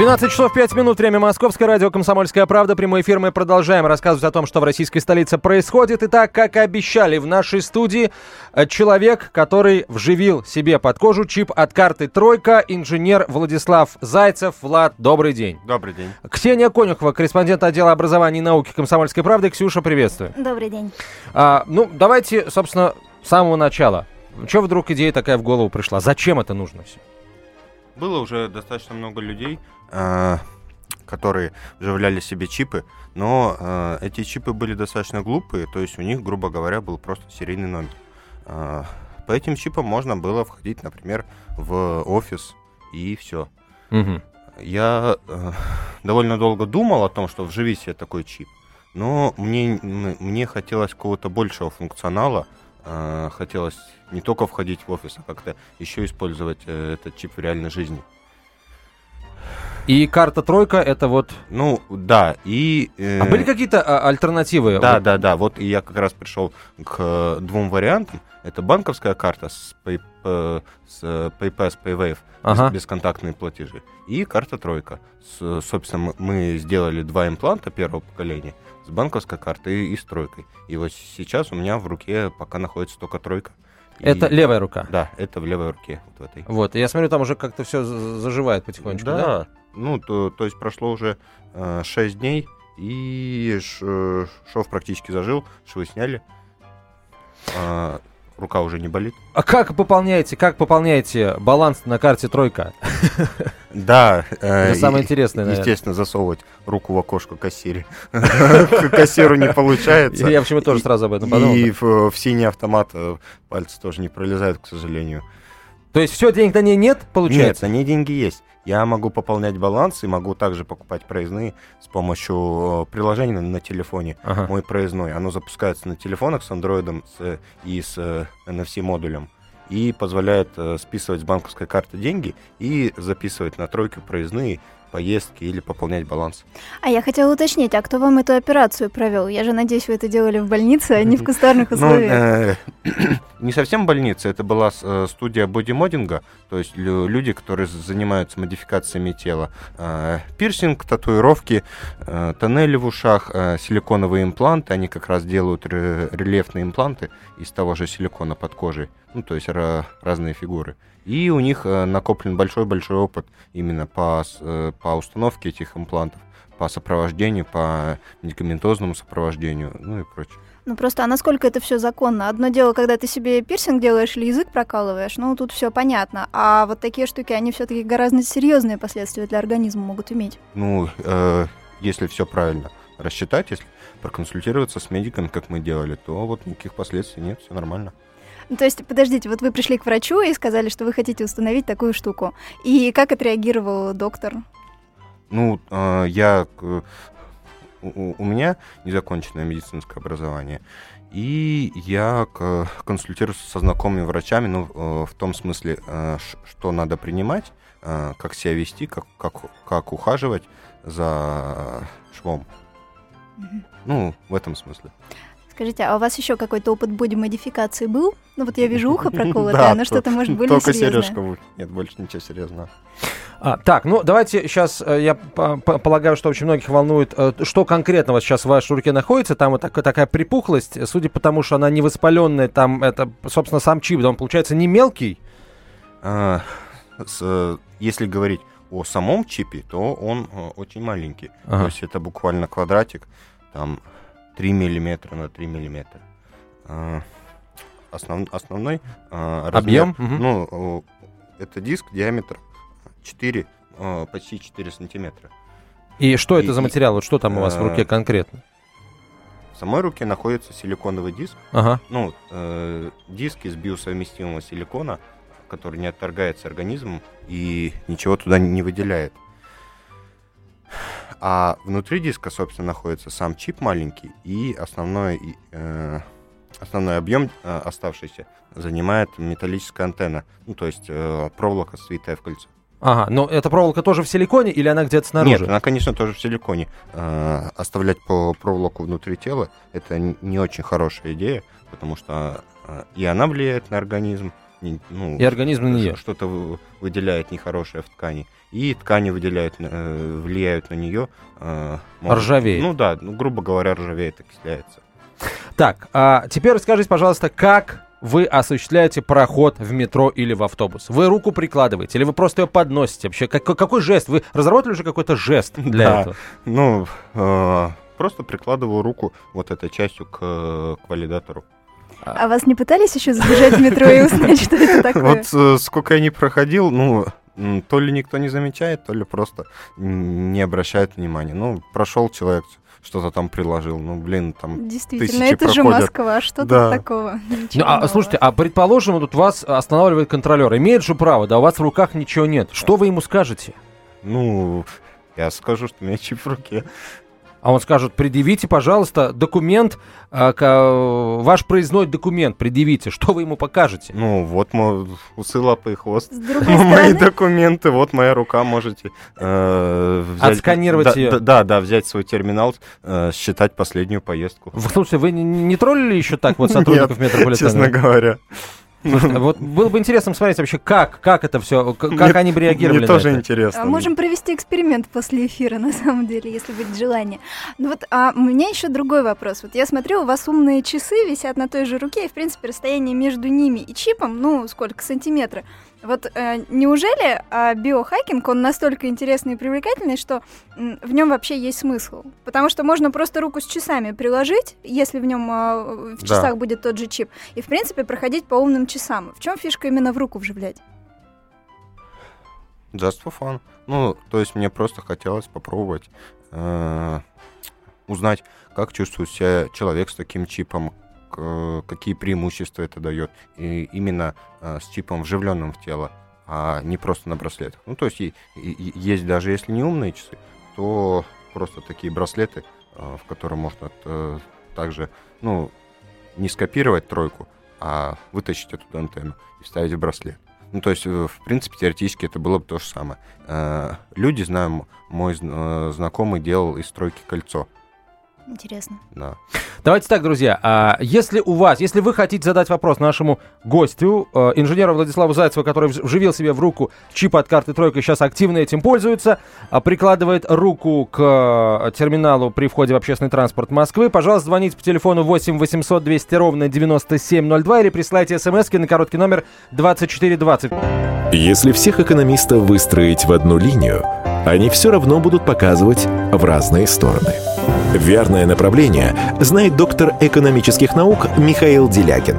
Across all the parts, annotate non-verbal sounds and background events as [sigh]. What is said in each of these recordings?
12 часов 5 минут, время Московское радио «Комсомольская правда». Прямой эфир мы продолжаем рассказывать о том, что в российской столице происходит. Итак, как и обещали, в нашей студии э, человек, который вживил себе под кожу чип от карты «Тройка», инженер Владислав Зайцев. Влад, добрый день. Добрый день. Ксения Конюхова, корреспондент отдела образования и науки «Комсомольской правды». Ксюша, приветствую. Добрый день. А, ну, давайте, собственно, с самого начала. Чего вдруг идея такая в голову пришла? Зачем это нужно все? Было уже достаточно много людей, э, которые вживляли себе чипы, но э, эти чипы были достаточно глупые, то есть у них, грубо говоря, был просто серийный номер. Э, по этим чипам можно было входить, например, в офис и все. Угу. Я э, довольно долго думал о том, что вживи себе такой чип, но мне, мне хотелось какого-то большего функционала, э, хотелось не только входить в офис, а как-то еще использовать э, этот чип в реальной жизни. И карта тройка это вот. Ну да, и. Э... А были какие-то а, альтернативы? Да, вот... да, да. Вот и я как раз пришел к э, двум вариантам. Это банковская карта с, pay, э, с PayPass, PayWave, ага. бесконтактные платежи, и карта тройка. С, собственно, мы сделали два импланта первого поколения с банковской картой и с тройкой. И вот сейчас у меня в руке пока находится только тройка. Это и... левая рука? Да, это в левой руке. Вот, в этой. вот я смотрю, там уже как-то все заживает потихонечку, да? Да, ну, то, то есть прошло уже э, 6 дней, и ш, шов практически зажил, швы сняли. А, рука уже не болит. А как пополняете, как пополняете баланс на карте тройка? Да. Это самое интересное, Естественно, засовывать руку в окошко кассире. Кассиру не получается. Я почему тоже сразу об этом подумал. И в синий автомат э, пальцы тоже не пролезают, к сожалению. То есть все, денег на ней нет, получается? Нет, на ней деньги есть. Я могу пополнять баланс и могу также покупать проездные с помощью э, приложения на, телефоне. Ага. Мой проездной. Оно запускается на телефонах с андроидом с, и с NFC-модулем. Э, и позволяет э, списывать с банковской карты деньги и записывать на тройку проездные поездки или пополнять баланс. А я хотела уточнить, а кто вам эту операцию провел? Я же надеюсь, вы это делали в больнице, а не в кустарных ну, условиях. Э, [clears throat] не совсем больница, это была э, студия бодимодинга, то есть люди, которые занимаются модификациями тела. Э, пирсинг, татуировки, тоннели в ушах, силиконовые импланты, они как раз делают рельефные импланты из того же силикона под кожей, ну, то есть разные фигуры. И у них э, накоплен большой-большой опыт именно по, э, по установке этих имплантов, по сопровождению, по медикаментозному сопровождению, ну и прочее. Ну просто, а насколько это все законно? Одно дело, когда ты себе пирсинг делаешь или язык прокалываешь, ну тут все понятно. А вот такие штуки, они все-таки гораздо серьезные последствия для организма могут иметь. Ну, э, если все правильно рассчитать, если проконсультироваться с медиком, как мы делали, то вот никаких последствий нет, все нормально. Ну, то есть, подождите, вот вы пришли к врачу и сказали, что вы хотите установить такую штуку. И как отреагировал доктор? Ну, э, я... Э, у, у меня незаконченное медицинское образование. И я консультируюсь со знакомыми врачами, ну, э, в том смысле, э, что надо принимать, э, как себя вести, как, как, как ухаживать за швом. Mm-hmm. Ну, в этом смысле. Скажите, а у вас еще какой-то опыт боди-модификации был? Ну вот я вижу ухо [laughs] проколотое, но что-то может более только серьезное. Нет, больше ничего серьезного. А, так, ну давайте сейчас, э, я полагаю, что очень многих волнует, э, что конкретно вот сейчас в вашей руке находится. Там вот так, такая припухлость, судя по тому, что она не воспаленная, там это, собственно, сам чип, да, он получается не мелкий? А, с, если говорить о самом чипе, то он э, очень маленький. Ага. То есть это буквально квадратик, там 3 миллиметра на 3 миллиметра. А, основ, основной а, размер, объем, ну, это диск диаметр 4, а, почти 4 сантиметра. И что и, это за материал? Вот что там у вас в руке конкретно? В самой руке находится силиконовый диск. Ага. Ну, э, диск из биосовместимого силикона, который не отторгается организмом и ничего туда не выделяет. А внутри диска, собственно, находится сам чип маленький, и основной, э, основной объем э, оставшийся занимает металлическая антенна, ну, то есть э, проволока, свитая в кольцо. Ага, но эта проволока тоже в силиконе или она где-то снаружи? Нет, она, конечно, тоже в силиконе. Э, оставлять по проволоку внутри тела – это не очень хорошая идея, потому что э, и она влияет на организм, ну, и организм на нее. Что-то выделяет нехорошее в ткани. И ткани выделяют, э, влияют на нее. Э, ржавеет. Ну да, ну, грубо говоря, ржавеет, окисляется. Так, а теперь расскажите, пожалуйста, как вы осуществляете проход в метро или в автобус? Вы руку прикладываете или вы просто ее подносите? Вообще, как, какой жест? Вы разработали уже какой-то жест [laughs] для да. этого? Ну, э, просто прикладываю руку вот этой частью к, к валидатору. А вас не пытались еще забежать в метро и узнать, что это [laughs] такое? Вот э, сколько я не проходил, ну, то ли никто не замечает, то ли просто не обращает внимания. Ну, прошел человек, что-то там приложил. Ну, блин, там Действительно, это проходят. же Москва, что да. тут такого? ну, а, слушайте, а предположим, тут вас останавливает контролер. Имеет же право, да у вас в руках ничего нет. Что вы ему скажете? Ну, я скажу, что у меня чип в руке. А он скажет, предъявите, пожалуйста, документ, э, ваш проездной документ, предъявите. Что вы ему покажете? Ну, вот мой усы, лапы и хвост. Мои документы, вот моя рука, можете э, взять. Отсканировать да, ее. Да, да, да, взять свой терминал, э, считать последнюю поездку. Слушайте, вы не, не троллили еще так вот [laughs] сотрудников Нет, метрополитена? честно говоря. Вот было бы интересно смотреть вообще, как, как это все, как мне, они бы реагировали мне тоже интересно. А можем провести эксперимент после эфира, [laughs] на самом деле, если будет желание. Ну вот, а у меня еще другой вопрос. Вот я смотрю, у вас умные часы висят на той же руке, и, в принципе, расстояние между ними и чипом, ну, сколько, сантиметра. Вот э, неужели э, биохакинг, он настолько интересный и привлекательный, что э, в нем вообще есть смысл? Потому что можно просто руку с часами приложить, если в нем э, в часах да. будет тот же чип, и в принципе проходить по умным часам. В чем фишка именно в руку вживлять? Just for fun. Ну, то есть мне просто хотелось попробовать э, узнать, как чувствует себя человек с таким чипом, какие преимущества это дает, и именно э, с чипом вживленным в тело, а не просто на браслетах. Ну, то есть и, и, есть даже если не умные часы, то просто такие браслеты, э, в котором можно также, ну, не скопировать тройку, а вытащить эту антенну и вставить в браслет. Ну, то есть, в принципе, теоретически это было бы то же самое. Люди, знаю, мой знакомый делал из тройки кольцо. Интересно. Да. Давайте так, друзья, а если у вас, если вы хотите задать вопрос нашему гостю, э, инженеру Владиславу Зайцеву, который вживил себе в руку чип от карты «Тройка» сейчас активно этим пользуется, а прикладывает руку к э, терминалу при входе в общественный транспорт Москвы, пожалуйста, звоните по телефону 8 800 200 ровно 9702 или присылайте смс на короткий номер 2420. Если всех экономистов выстроить в одну линию, они все равно будут показывать в разные стороны. Верное направление знает доктор экономических наук Михаил Делякин.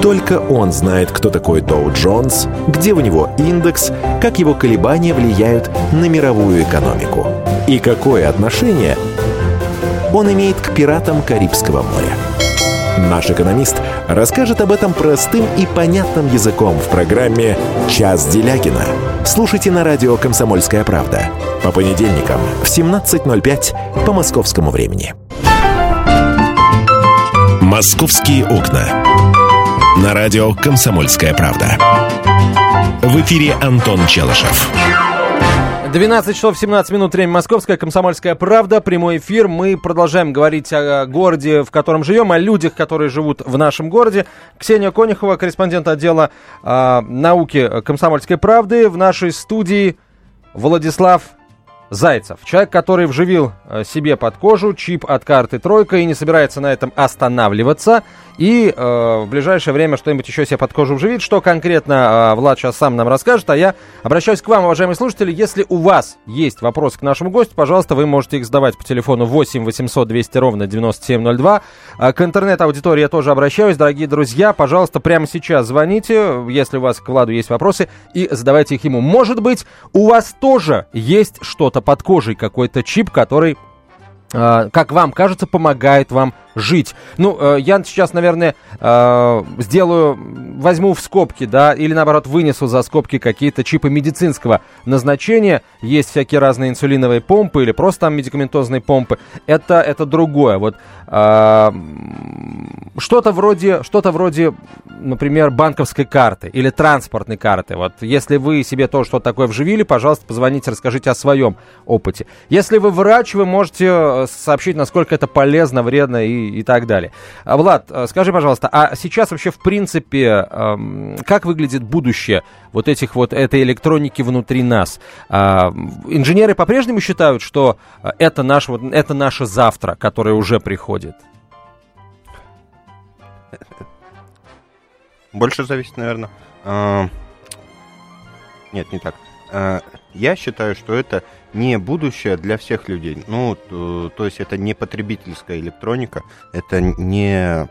Только он знает, кто такой Доу Джонс, где у него индекс, как его колебания влияют на мировую экономику и какое отношение он имеет к пиратам Карибского моря. Наш экономист расскажет об этом простым и понятным языком в программе «Час Делягина». Слушайте на радио «Комсомольская правда» по понедельникам в 17.05 по московскому времени. «Московские окна». На радио «Комсомольская правда». В эфире Антон Челышев. 12 часов 17 минут, время Московская, Комсомольская правда, прямой эфир. Мы продолжаем говорить о городе, в котором живем, о людях, которые живут в нашем городе. Ксения Конюхова, корреспондент отдела э, науки Комсомольской правды. В нашей студии Владислав Зайцев. Человек, который вживил э, себе под кожу чип от карты «Тройка» и не собирается на этом останавливаться. И э, в ближайшее время что-нибудь еще себе под кожу вживит. Что конкретно э, Влад сейчас сам нам расскажет. А я обращаюсь к вам, уважаемые слушатели. Если у вас есть вопросы к нашему гостю, пожалуйста, вы можете их задавать по телефону 8 800 200 ровно 9702. А к интернет-аудитории я тоже обращаюсь. Дорогие друзья, пожалуйста, прямо сейчас звоните, если у вас к Владу есть вопросы, и задавайте их ему. Может быть, у вас тоже есть что-то под кожей, какой-то чип, который, э, как вам кажется, помогает вам жить. Ну, э, я сейчас, наверное, э, сделаю, возьму в скобки, да, или наоборот вынесу за скобки какие-то чипы медицинского назначения. Есть всякие разные инсулиновые помпы или просто там медикаментозные помпы. Это, это другое. Вот э, что-то вроде, что-то вроде, например, банковской карты или транспортной карты. Вот если вы себе тоже что-то такое вживили, пожалуйста, позвоните, расскажите о своем опыте. Если вы врач, вы можете сообщить, насколько это полезно, вредно и, и так далее. А, Влад, э, скажи, пожалуйста, а сейчас вообще в принципе эм, как выглядит будущее вот этих вот этой электроники внутри нас? Э, инженеры по-прежнему считают, что э, это наш вот это наше завтра, которое уже приходит. Больше зависит, наверное. э, Нет, не так. Я считаю, что это не будущее для всех людей. Ну, т- то есть это не потребительская электроника, это не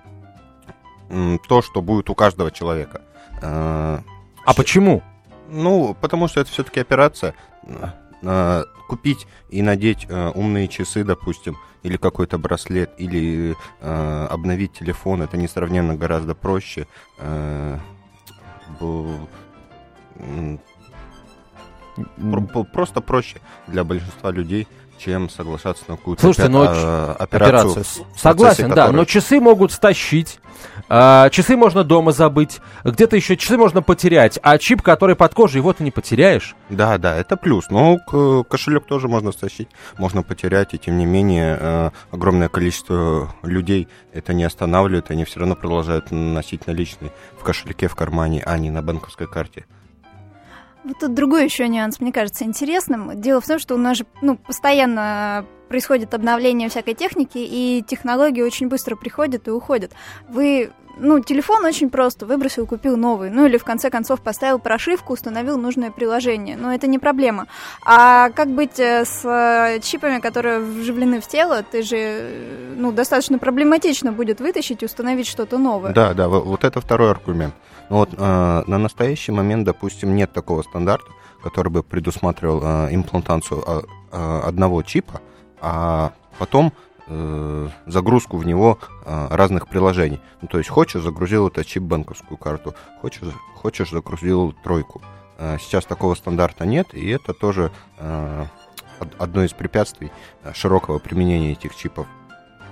то, что будет у каждого человека. Э, А почему? Ну, потому что это все-таки операция. Э, Купить и надеть э, умные часы, допустим, или какой-то браслет, или э, обновить телефон, это несравненно гораздо проще. Про- просто проще для большинства людей, чем соглашаться на какую-то Слушайте, опе- но э, Операцию. операцию. Процессе Согласен, да, которой- но часы могут стащить, а, часы можно дома забыть, где-то еще часы можно потерять, а чип, который под кожей, его ты не потеряешь. Да, да, это плюс. Но к- кошелек тоже можно стащить, можно потерять, и тем не менее э, огромное количество людей это не останавливает, они все равно продолжают носить наличные в кошельке, в кармане, а не на банковской карте. Вот тут другой еще нюанс, мне кажется, интересным. Дело в том, что у нас же ну, постоянно происходит обновление всякой техники, и технологии очень быстро приходят и уходят. Вы, ну, телефон очень просто, выбросил, купил новый, ну или в конце концов поставил прошивку, установил нужное приложение, но это не проблема. А как быть э, с э, чипами, которые вживлены в тело, ты же, э, ну, достаточно проблематично будет вытащить и установить что-то новое. Да, да, во- вот это второй аргумент. Но вот э, на настоящий момент, допустим, нет такого стандарта, который бы предусматривал э, имплантацию э, одного чипа, а потом э, загрузку в него э, разных приложений. Ну, то есть хочешь, загрузил этот чип банковскую карту, хочешь, хочешь загрузил тройку. Э, сейчас такого стандарта нет, и это тоже э, од- одно из препятствий э, широкого применения этих чипов.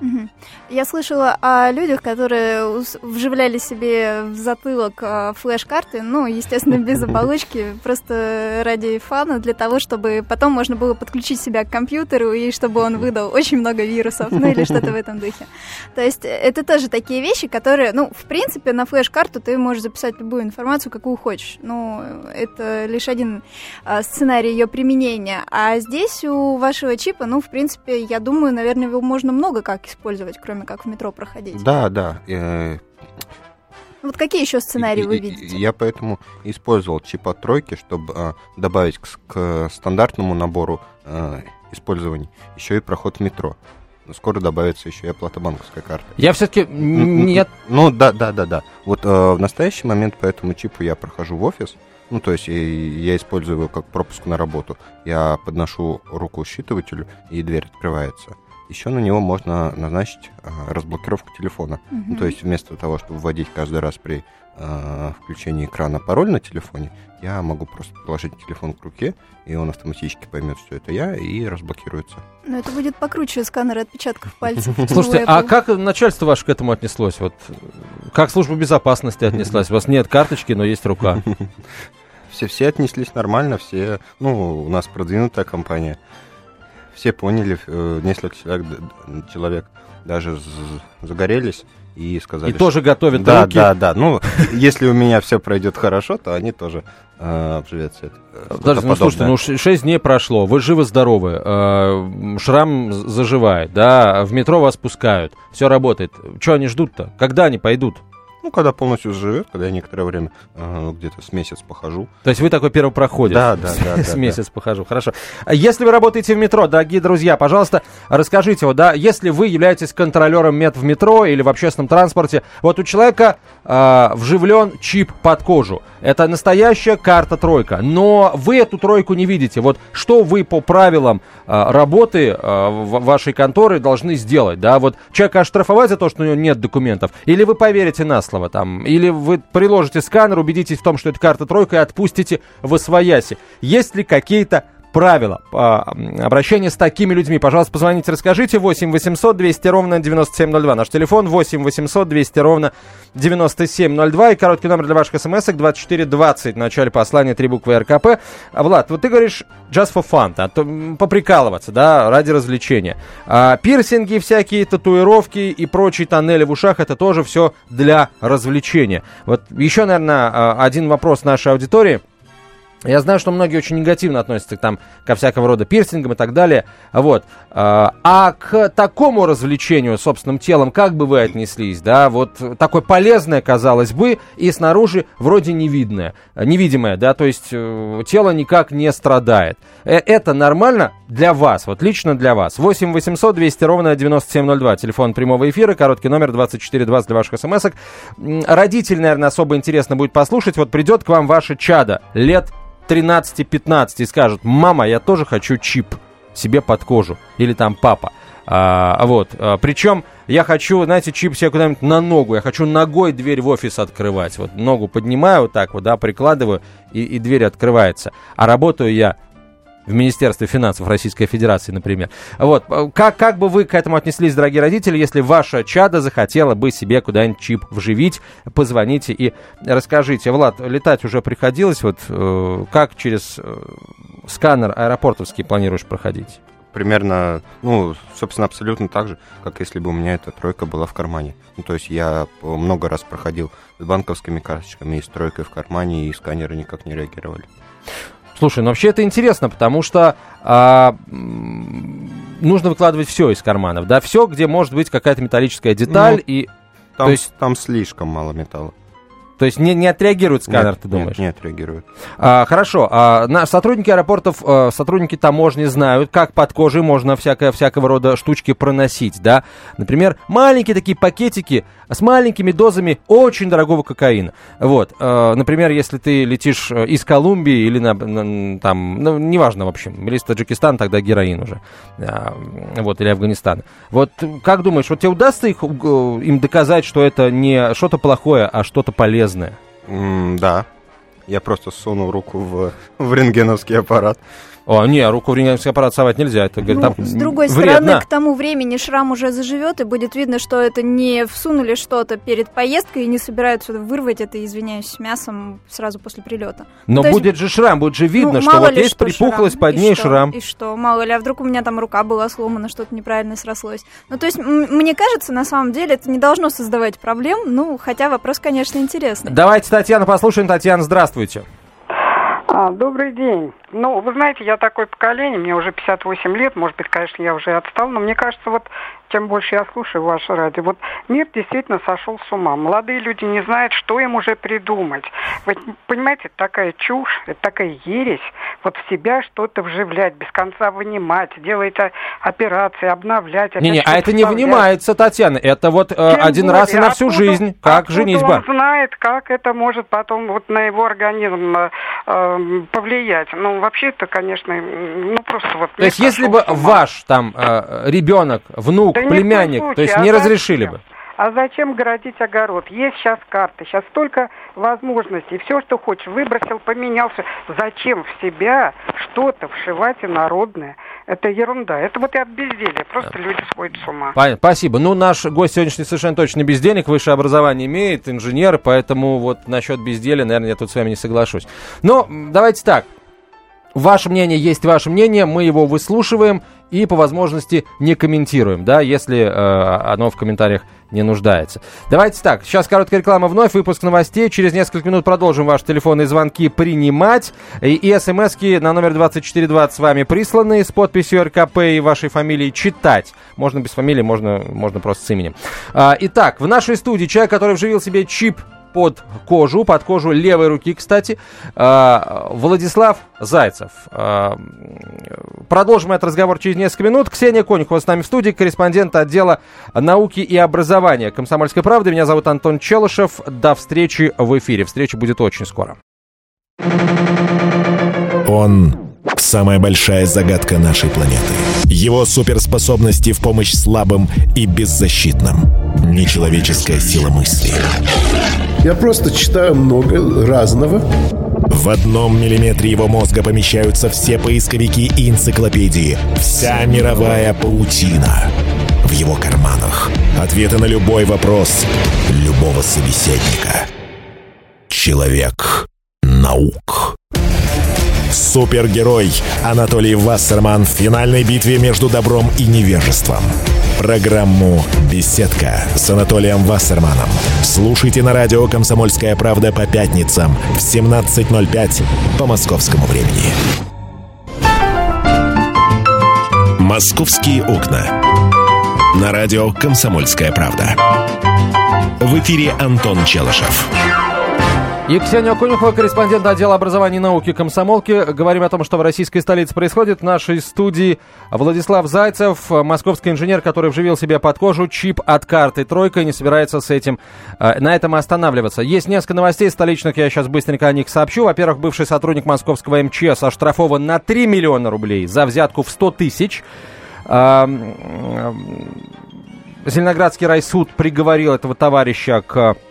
Мгм. Я слышала о людях, которые вживляли себе в затылок а, флеш-карты, ну, естественно, без [laughs] оболочки, просто ради фана, для того, чтобы потом можно было подключить себя к компьютеру и чтобы он выдал очень много вирусов, ну, или что-то в этом духе. [laughs] То есть э, это тоже такие вещи, которые, ну, в принципе, на флеш-карту ты можешь записать любую информацию, какую хочешь. Ну, это лишь один а, сценарий ее применения. А здесь у вашего чипа, ну, в принципе, я думаю, наверное, его можно много как использовать, кроме как в метро проходить. Да, да. э, Вот какие еще сценарии И- вы видите? Я поэтому использовал чип от тройки, чтобы а, добавить к, к стандартному набору а, использований еще и проход в метро. Скоро добавится еще и оплата банковской карты. Я все-таки нет. Ну да, да, да, да. Вот э, в настоящий момент по этому чипу я прохожу в офис. Ну, то есть я использую его как пропуск на работу. Я подношу руку считывателю, и дверь открывается. Еще на него можно назначить а, разблокировку телефона. Ну, то есть вместо того, чтобы вводить каждый раз при э, включении экрана пароль на телефоне, я могу просто положить телефон к руке, и он автоматически поймет, что это я, и разблокируется. Но это будет покруче сканера отпечатков пальцев. Слушайте, а как начальство ваше к этому отнеслось? Вот как служба безопасности отнеслась? У вас нет карточки, но есть рука. Все, все отнеслись нормально, все, ну, у нас продвинутая компания. Все поняли, э, несколько человек, человек даже загорелись и сказали, И тоже готовят да, руки. да, да. Ну, [laughs] если у меня все пройдет хорошо, то они тоже э. Это, что-то Подождите, ну слушайте, ну 6 дней прошло, вы живы-здоровы, э, шрам заживает, да, в метро вас пускают, все работает. Что они ждут-то? Когда они пойдут? Ну, когда полностью заживет, когда я некоторое время э, где-то с месяц похожу. То есть вы такой первопроходец? Да, да, да. [laughs] С месяц похожу, хорошо. А Если вы работаете в метро, дорогие друзья, пожалуйста, расскажите, вот, да, если вы являетесь контролером мет в метро или в общественном транспорте, вот у человека э, вживлен чип под кожу. Это настоящая карта тройка, но вы эту тройку не видите. Вот что вы по правилам э, работы э, вашей конторы должны сделать, да? Вот человека оштрафовать за то, что у него нет документов, или вы поверите на слово там, или вы приложите сканер, убедитесь в том, что это карта тройка и отпустите в освояси. Есть ли какие-то правила а, обращения с такими людьми. Пожалуйста, позвоните, расскажите. 8 800 200 ровно 9702. Наш телефон 8 800 200 ровно 9702. И короткий номер для ваших смс 2420. В начале послания три буквы РКП. А, Влад, вот ты говоришь just for fun, а то, поприкалываться, да, ради развлечения. А, пирсинги всякие, татуировки и прочие тоннели в ушах, это тоже все для развлечения. Вот еще, наверное, один вопрос нашей аудитории – я знаю, что многие очень негативно относятся там, ко всякого рода пирсингам и так далее. Вот. А а к такому развлечению собственным телом как бы вы отнеслись? Да, вот такое полезное, казалось бы, и снаружи вроде невидное, невидимое, да, то есть э, тело никак не страдает. Э, Это нормально для вас, вот лично для вас. 8 800 200 ровно 9702, телефон прямого эфира, короткий номер 2420 для ваших смс -ок. Родитель, наверное, особо интересно будет послушать. Вот придет к вам ваше чадо лет 13-15 и скажут, мама, я тоже хочу чип себе под кожу. Или там папа. А, вот. А, причем я хочу, знаете, чип себе куда-нибудь на ногу. Я хочу ногой дверь в офис открывать. Вот ногу поднимаю вот так вот, да, прикладываю, и, и дверь открывается. А работаю я в Министерстве финансов Российской Федерации, например. Вот. Как, как бы вы к этому отнеслись, дорогие родители, если ваша чада захотела бы себе куда-нибудь чип вживить? Позвоните и расскажите. Влад, летать уже приходилось? Вот э, как через э, сканер аэропортовский планируешь проходить? Примерно, ну, собственно, абсолютно так же, как если бы у меня эта тройка была в кармане. Ну, то есть я много раз проходил с банковскими карточками и с тройкой в кармане, и сканеры никак не реагировали. Слушай, ну вообще это интересно, потому что а, нужно выкладывать все из карманов, да, все, где может быть какая-то металлическая деталь, Ну, и, Там, То есть- там слишком мало металла. То есть не, не отреагирует сканер, Нет, ты думаешь? Нет, не отреагирует. А, хорошо. А, на, сотрудники аэропортов, а, сотрудники таможни знают, как под кожей можно всякое, всякого рода штучки проносить, да? Например, маленькие такие пакетики с маленькими дозами очень дорогого кокаина. Вот. А, например, если ты летишь э, из Колумбии или на, на- там, ну, неважно, в общем, или из Таджикистана, тогда героин уже. А, вот, или Афганистана. Вот как думаешь, вот тебе удастся их, им доказать, что это не что-то плохое, а что-то полезное? М, да. Я просто сунул руку в, в рентгеновский аппарат. О, не, руку в рентгеновский аппарат совать нельзя. Это, говорит, Ну, там с другой вредно. стороны, к тому времени шрам уже заживет, и будет видно, что это не всунули что-то перед поездкой и не собираются вырвать это, извиняюсь, с мясом сразу после прилета. Но то есть- будет же шрам, будет же видно, Ну, что вот есть что припухлость, шрам. под И ней что? шрам. И что, мало ли, а вдруг у меня там рука была сломана, что-то неправильно срослось. Ну, то есть, мне кажется, на самом деле, это не должно создавать проблем, ну, хотя вопрос, конечно, интересный. Давайте Татьяну послушаем. Татьяна, здравствуйте. А, добрый день. Ну, вы знаете, я такое поколение, мне уже 58 лет, может быть, конечно, я уже отстал, но мне кажется, вот чем больше я слушаю ваше радио, вот мир действительно сошел с ума. Молодые люди не знают, что им уже придумать. Вы понимаете, это такая чушь, это такая ересь, вот в себя что-то вживлять, без конца вынимать, делать операции, обновлять. Не-не, а это не вставлять. внимается, Татьяна. Это вот э, Тем один раз и более, на всю откуда- жизнь. Как женитьба. он знает, как это может потом вот на его организм э, э, повлиять. Ну, вообще это, конечно, ну просто вот... То есть, если бы ваш там э, ребенок, внук, Да племянник, то есть А не зачем? разрешили бы. А зачем городить огород? Есть сейчас карты, сейчас столько возможностей. Все, что хочешь, выбросил, поменялся. Зачем в себя что-то вшивать инородное? Это ерунда. Это вот и от безделия. Просто люди сходят с ума. Понятно, спасибо. Ну, наш гость сегодняшний совершенно точно без денег, высшее образование имеет, инженер, поэтому вот насчет безделия, наверное, я тут с вами не соглашусь. Но давайте так. Ваше мнение есть ваше мнение, мы его выслушиваем и по возможности не комментируем, да, если э, оно в комментариях не нуждается. Давайте так, сейчас короткая реклама вновь, выпуск новостей. Через несколько минут продолжим ваши телефонные звонки принимать. И, и смски на номер 2420 с вами присланы с подписью РКП и вашей фамилией читать. Можно без фамилии, можно, можно просто с именем. А, итак, в нашей студии человек, который вживил себе чип под кожу, под кожу левой руки, кстати, а, Владислав Зайцев. А, продолжим этот разговор через несколько минут. Ксения Конюхова с нами в студии, корреспондент отдела науки и образования «Комсомольской правды». Меня зовут Антон Челышев. До встречи в эфире. Встреча будет очень скоро. Он – самая большая загадка нашей планеты. Его суперспособности в помощь слабым и беззащитным. Нечеловеческая сила мысли. Я просто читаю много разного. В одном миллиметре его мозга помещаются все поисковики и энциклопедии. Вся мировая паутина. В его карманах. Ответы на любой вопрос любого собеседника. Человек наук. Супергерой Анатолий Вассерман в финальной битве между добром и невежеством. Программу «Беседка» с Анатолием Вассерманом. Слушайте на радио «Комсомольская правда» по пятницам в 17.05 по московскому времени. «Московские окна». На радио «Комсомольская правда». В эфире Антон Челышев. И Ксения Конюхова, корреспондент отдела образования и науки комсомолки. Говорим о том, что в российской столице происходит. В нашей студии Владислав Зайцев, московский инженер, который вживил себе под кожу чип от карты «Тройка» не собирается с этим, э, на этом останавливаться. Есть несколько новостей столичных, я сейчас быстренько о них сообщу. Во-первых, бывший сотрудник московского МЧС оштрафован на 3 миллиона рублей за взятку в 100 тысяч. Зеленоградский райсуд приговорил этого товарища к Э,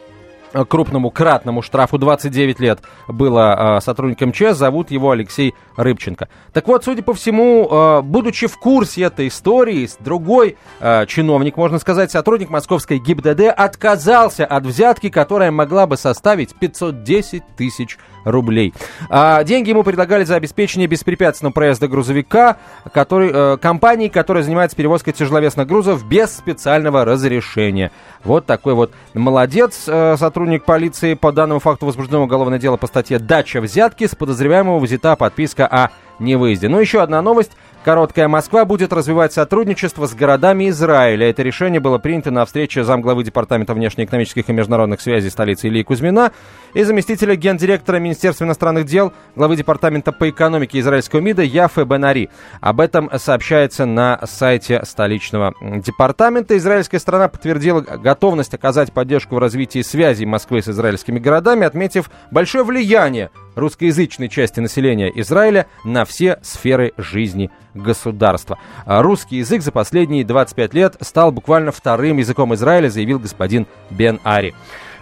крупному кратному штрафу 29 лет было э, сотрудником МЧС, зовут его Алексей Рыбченко. Так вот, судя по всему, э, будучи в курсе этой истории, другой э, чиновник, можно сказать, сотрудник московской ГИБДД отказался от взятки, которая могла бы составить 510 тысяч рублей. А, деньги ему предлагали за обеспечение беспрепятственного проезда грузовика который, э, компании, которая занимается перевозкой тяжеловесных грузов без специального разрешения. Вот такой вот молодец э, сотрудник полиции. По данному факту возбуждено уголовное дело по статье «Дача взятки». С подозреваемого взята подписка о невыезде. Ну, еще одна новость. Короткая Москва будет развивать сотрудничество с городами Израиля. Это решение было принято на встрече замглавы Департамента внешнеэкономических и международных связей столицы Ильи Кузьмина и заместителя гендиректора Министерства иностранных дел, главы Департамента по экономике израильского МИДа Яфе Бенари. Об этом сообщается на сайте столичного департамента. Израильская страна подтвердила готовность оказать поддержку в развитии связей Москвы с израильскими городами, отметив большое влияние русскоязычной части населения Израиля на все сферы жизни государства. А русский язык за последние 25 лет стал буквально вторым языком Израиля, заявил господин Бен Ари.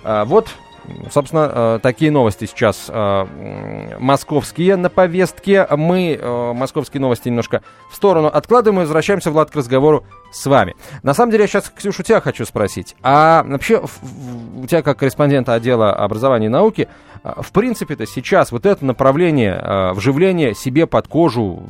А, вот Собственно, э, такие новости сейчас э, московские на повестке. Мы э, московские новости немножко в сторону откладываем и возвращаемся, Влад, к разговору с вами. На самом деле, я сейчас, Ксюша, тебя хочу спросить. А вообще, у тебя как корреспондента отдела образования и науки, в принципе-то сейчас вот это направление вживления себе под кожу,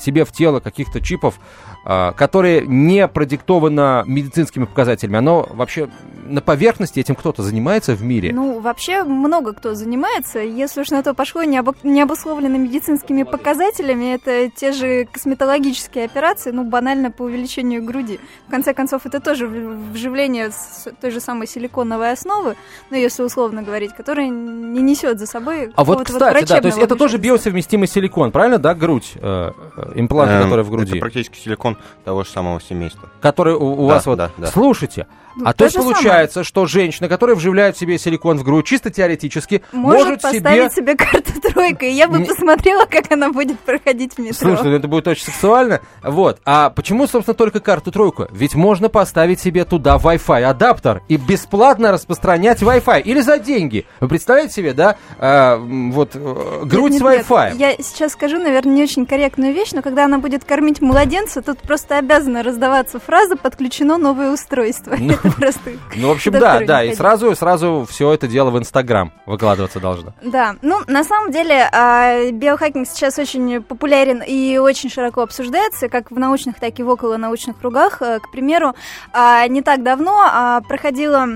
себе в тело каких-то чипов, которое не продиктовано медицинскими показателями, оно вообще на поверхности этим кто-то занимается в мире? Ну, вообще много кто занимается. Если уж на то пошло, не, обо... не обусловлено медицинскими показателями, это те же косметологические операции, ну, банально по увеличению груди. В конце концов, это тоже вживление с той же самой силиконовой основы, ну, если условно говорить, которая не несет за собой А вот, кстати, вот да, то есть это тоже биосовместимый силикон, правильно, да, грудь, э, э импланты, эм, которые в груди? Это практически силикон того же самого семейства. Который у, у да, вас вот... Да, да. Слушайте, ну, а то, есть получается, самое. что женщина, которая вживляет себе силикон в грудь, чисто теоретически, может, может поставить себе... себе карту [laughs] тройка, и я бы не... посмотрела, как она будет проходить в метро. Слушай, ну это будет очень сексуально. Вот. А почему, собственно, только карту тройку? Ведь можно поставить себе туда Wi-Fi адаптер и бесплатно распространять Wi-Fi. Или за деньги. Вы представляете себе, да? А, вот э, грудь нет, нет, с Wi-Fi. Нет. Я сейчас скажу, наверное, не очень корректную вещь, но когда она будет кормить младенца, тут просто обязана раздаваться фраза «подключено новое устройство». Ну, Просто Ну, в общем, да, да, и сразу, сразу все это дело в Инстаграм выкладываться должно. Да, ну на самом деле а, биохакинг сейчас очень популярен и очень широко обсуждается, как в научных, так и в околонаучных кругах. Э, К примеру, а, не так давно а, проходило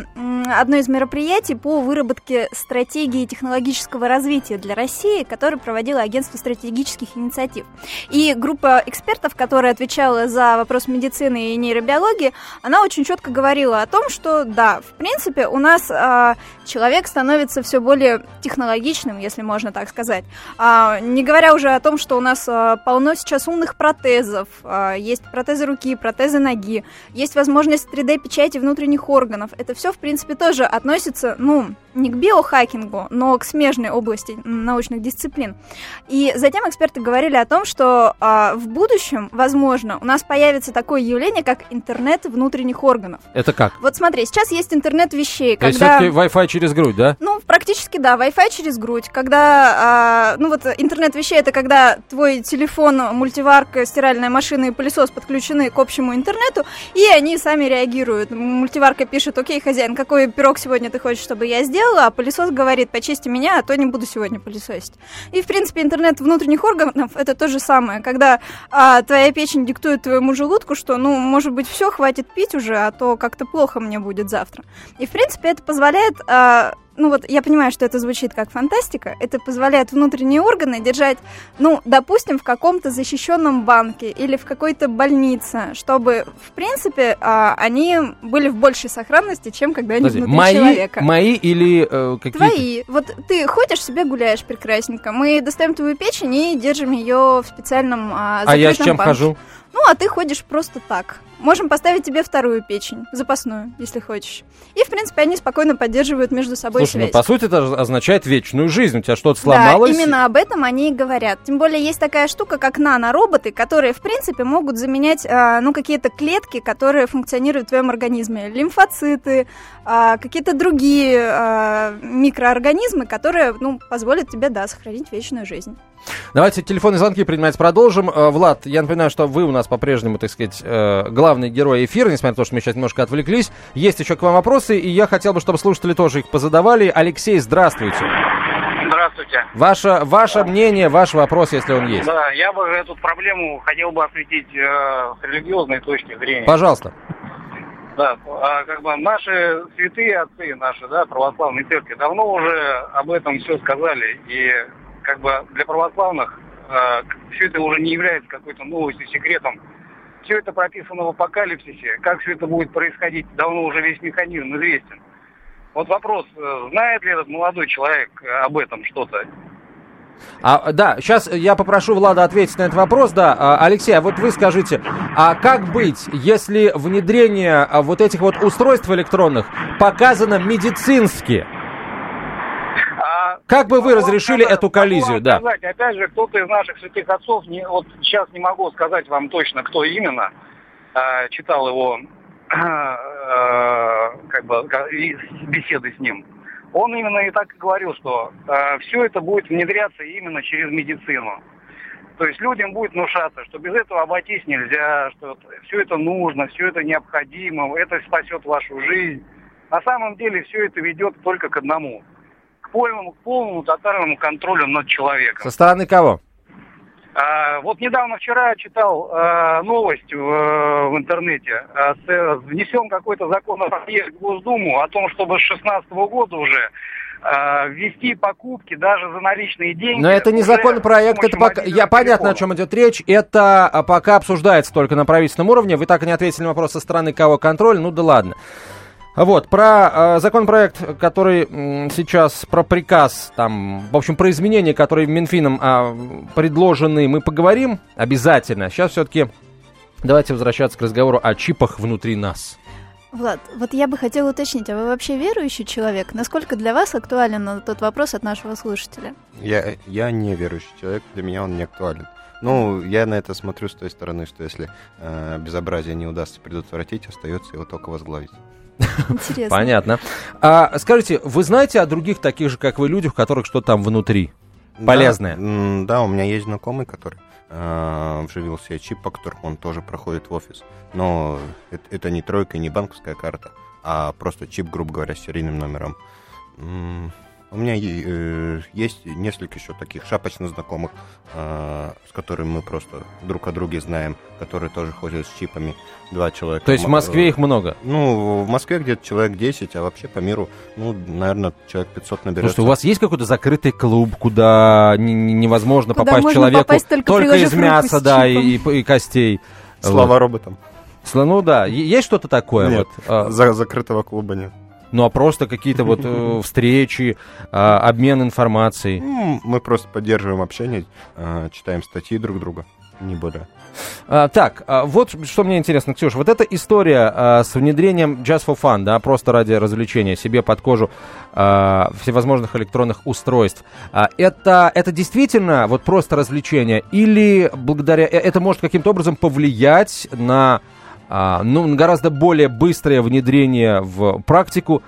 одно из мероприятий по выработке стратегии технологического развития для России, которое проводило Агентство стратегических инициатив. И группа экспертов, которая отвечала за вопрос медицины и нейробиологии, она очень четко говорила о том, что да, в принципе, у нас а, человек становится все более технологичным, если можно так сказать. А, не говоря уже о том, что у нас а, полно сейчас умных протезов, а, есть протезы руки, протезы ноги, есть возможность 3D-печати внутренних органов. Это все, в принципе, тоже относится, ну, не к биохакингу, но к смежной области научных дисциплин. И затем эксперты говорили о том, что а, в будущем, возможно, у нас появится такое явление, как интернет внутренних органов. Это как? Вот смотри, сейчас есть интернет вещей, То есть когда... все-таки Wi-Fi через грудь, да? Ну, практически да, Wi-Fi через грудь. Когда, а, ну вот интернет вещей это когда твой телефон, мультиварка, стиральная машина и пылесос подключены к общему интернету, и они сами реагируют. Мультиварка пишет, окей, хозяин, какой пирог сегодня ты хочешь, чтобы я сделала, а пылесос говорит, почисти меня, а то не буду сегодня пылесосить. И, в принципе, интернет внутренних органов это то же самое, когда а, твоя печень диктует твоему желудку, что, ну, может быть, все, хватит пить уже, а то как-то плохо мне будет завтра. И, в принципе, это позволяет а, ну вот я понимаю, что это звучит как фантастика, это позволяет внутренние органы держать, ну, допустим, в каком-то защищенном банке или в какой-то больнице, чтобы, в принципе, а, они были в большей сохранности, чем когда они Подожди, внутри мои, человека. мои или э, какие-то... Твои. Вот ты ходишь себе гуляешь прекрасненько. Мы достаем твою печень и держим ее в специальном а, А я с закрытом чем банке. хожу? Ну, а ты ходишь просто так. Можем поставить тебе вторую печень, запасную, если хочешь. И, в принципе, они спокойно поддерживают между собой Слушай, ну связь. по сути это означает вечную жизнь. У тебя что-то сломалось? Да, именно об этом они и говорят. Тем более есть такая штука, как нанороботы, которые, в принципе, могут заменять, а, ну, какие-то клетки, которые функционируют в твоем организме. Лимфоциты, а, какие-то другие а, микроорганизмы, которые, ну, позволят тебе, да, сохранить вечную жизнь. Давайте телефонные звонки принимать продолжим. Э, Влад, я напоминаю, что вы у нас по-прежнему, так сказать, э, главный герой эфира, несмотря на то, что мы сейчас немножко отвлеклись. Есть еще к вам вопросы, и я хотел бы, чтобы слушатели тоже их позадавали. Алексей, здравствуйте. Здравствуйте. Ваше, ваше мнение, ваш вопрос, если он есть. Да, я бы эту проблему хотел бы осветить э, с религиозной точки зрения. Пожалуйста. Да, а, как бы наши святые отцы, наши, да, православные церкви, давно уже об этом все сказали. И как бы для православных все это уже не является какой-то новостью, секретом. Все это прописано в апокалипсисе. Как все это будет происходить, давно уже весь механизм известен. Вот вопрос, э, знает ли этот молодой человек э, об этом что-то? А, да, сейчас я попрошу Влада ответить на этот вопрос. Да, А, Алексей, а вот вы скажите, а как быть, если внедрение а, вот этих вот устройств электронных показано медицински? А Как бы вы разрешили сказать- эту коллизию? Да. сказать, опять же, кто-то из наших святых отцов, не, вот сейчас не могу сказать вам точно, кто именно, а, читал его [clears throat] а, как бы беседы с ним. Он именно и так и говорил, что все это будет внедряться именно через медицину. То есть людям будет внушаться, что без этого обойтись нельзя, что все это нужно, все это необходимо, это спасет вашу жизнь. На самом деле все это ведет только к одному к полному, к полному тотальному контролю над человеком. Со стороны кого? А, вот недавно вчера читал а, новость в, в интернете. А, с- внесен какой-то законопроект в Госдуму о том, чтобы с 2016 года уже а, ввести покупки даже за наличные деньги. Но это не законопроект, это пока... Я понятно, о чем идет речь. Это а, пока обсуждается только на правительственном уровне. Вы так и не ответили на вопрос со стороны кого контроль. Ну да ладно. Вот, про э, законопроект, который м, сейчас, про приказ, там, в общем, про изменения, которые Минфином а, предложены, мы поговорим обязательно. Сейчас все-таки давайте возвращаться к разговору о чипах внутри нас. Влад, вот я бы хотела уточнить, а вы вообще верующий человек? Насколько для вас актуален э, тот вопрос от нашего слушателя? Я, я не верующий человек, для меня он не актуален. Ну, я на это смотрю с той стороны, что если э, безобразие не удастся предотвратить, остается его только возглавить. Интересно. [laughs] Понятно. А, скажите, вы знаете о других таких же, как вы, людях, у которых что там внутри? Да, Полезное. м, Да, у меня есть знакомый, который э, вживил себе чип, по которому он тоже проходит в офис. Но это, это не тройка, не банковская карта. а просто чип, грубо говоря, с серийным номером. У меня э, есть несколько еще таких шапочно знакомых, э, с которыми мы просто друг о друге знаем, которые тоже ходят с чипами. Два человека. То есть в Москве их много? Ну, в Москве где-то человек 10, а вообще по миру, ну, наверное, человек 500 наберется. Слушайте, у вас есть какой-то закрытый клуб, куда невозможно Куда попасть человеку попасть только только из мяса, да, и, и, и костей? Слава Вот. роботам. Ну да, есть что-то такое? Нет, вот? А, за- закрытого клуба нет. Ну а просто какие-то вот э, [laughs] встречи, а, обмен информацией. Ну, мы просто поддерживаем общение, э, читаем статьи друг друга, не более. А, так, а, вот что мне интересно, Ксюша, вот эта история а, с внедрением Just for Fun, да, просто ради развлечения себе под кожу а, всевозможных электронных устройств, а, это, это действительно вот просто развлечение или благодаря, э, это может каким-то образом повлиять на а, ну, на гораздо более быстрое внедрение в практику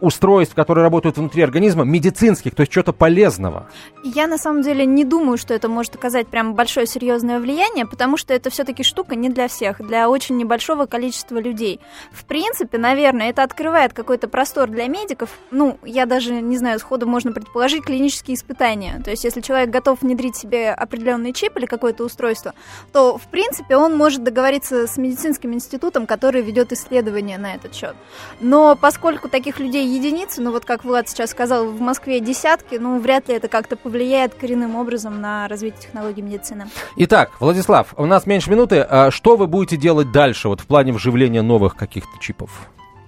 устройств, которые работают внутри организма, медицинских, то есть чего-то полезного. Я на самом деле не думаю, что это может оказать прям большое серьезное влияние, потому что это все-таки штука не для всех, для очень небольшого количества людей. В принципе, наверное, это открывает какой-то простор для медиков. Ну, я даже не знаю, сходу можно предположить клинические испытания. То есть, если человек готов внедрить себе определенный чип или какое-то устройство, то, в принципе, он может договориться с медицинским институтом, который ведет исследования на этот счет. Но поскольку таких людей единицы, ну вот как Влад сейчас сказал, в Москве десятки, ну вряд ли это как-то повлияет коренным образом на развитие технологий медицины. Итак, Владислав, у нас меньше минуты. А Что вы будете делать дальше вот в плане вживления новых каких-то чипов?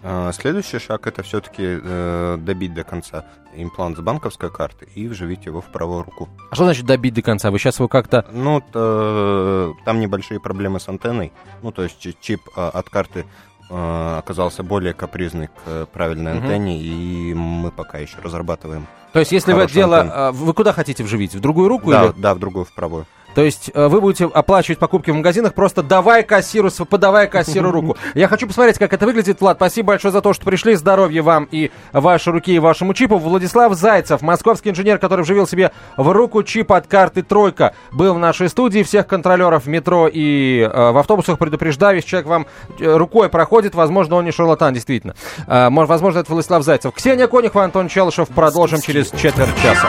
А, Следующий шаг это все-таки добить до конца имплант с банковской карты и вживить его в правую руку. А что значит добить до конца? Вы сейчас его как-то... Ну, т- там небольшие проблемы с антенной. Ну, то есть чи- чип а, от карты оказался более капризный к э, правильной Мгм. антенне, и мы пока еще разрабатываем. То есть, если вы дело... антенн. а, Вы куда хотите вживить? В другую руку Да, или... да, в другую, в правую. То есть э, вы будете оплачивать покупки в магазинах, просто давай кассиру, подавай кассиру [laughs] руку. Я хочу посмотреть, как это выглядит. Влад, спасибо большое за то, что пришли. Здоровья вам и вашей руке, и вашему чипу. Владислав Зайцев, московский инженер, который вживил себе в руку чип от карты «Тройка», был в нашей студии. Всех контролеров в метро и э, в автобусах предупреждаю, если человек вам э, рукой проходит, возможно, он не шарлатан, действительно. Э, возможно, это Владислав Зайцев. Ксения Конюхова, Антон Челышев. Продолжим через четверть часа.